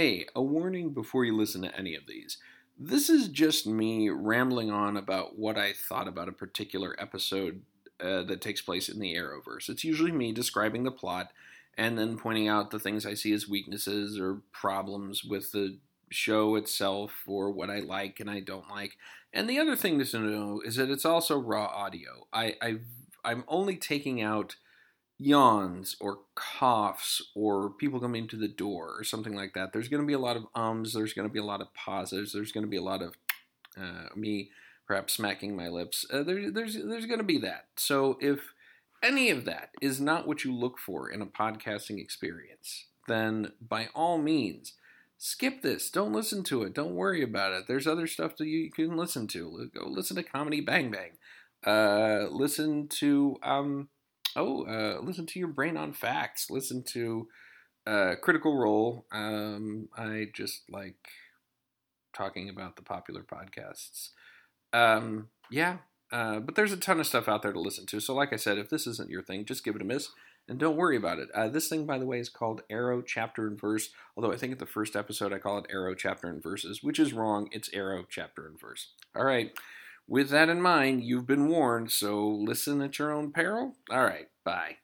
Hey, a warning before you listen to any of these. This is just me rambling on about what I thought about a particular episode uh, that takes place in the Arrowverse. It's usually me describing the plot and then pointing out the things I see as weaknesses or problems with the show itself or what I like and I don't like. And the other thing to know is that it's also raw audio. I, i I'm only taking out yawns or coughs or people coming to the door or something like that. There's going to be a lot of ums. There's going to be a lot of pauses. There's going to be a lot of uh, me perhaps smacking my lips. Uh, there, there's there's going to be that. So if any of that is not what you look for in a podcasting experience, then by all means skip this. Don't listen to it. Don't worry about it. There's other stuff that you can listen to. Go listen to Comedy Bang Bang. Uh, listen to um, oh, uh, listen to your brain on facts. Listen to uh, Critical Role. Um, I just like talking about the popular podcasts. Um, yeah, uh, but there's a ton of stuff out there to listen to. So, like I said, if this isn't your thing, just give it a miss and don't worry about it. Uh, this thing, by the way, is called Arrow Chapter and Verse. Although I think at the first episode I call it Arrow Chapter and Verses, which is wrong. It's Arrow Chapter and Verse. All right. With that in mind, you've been warned, so listen at your own peril. All right. Bye.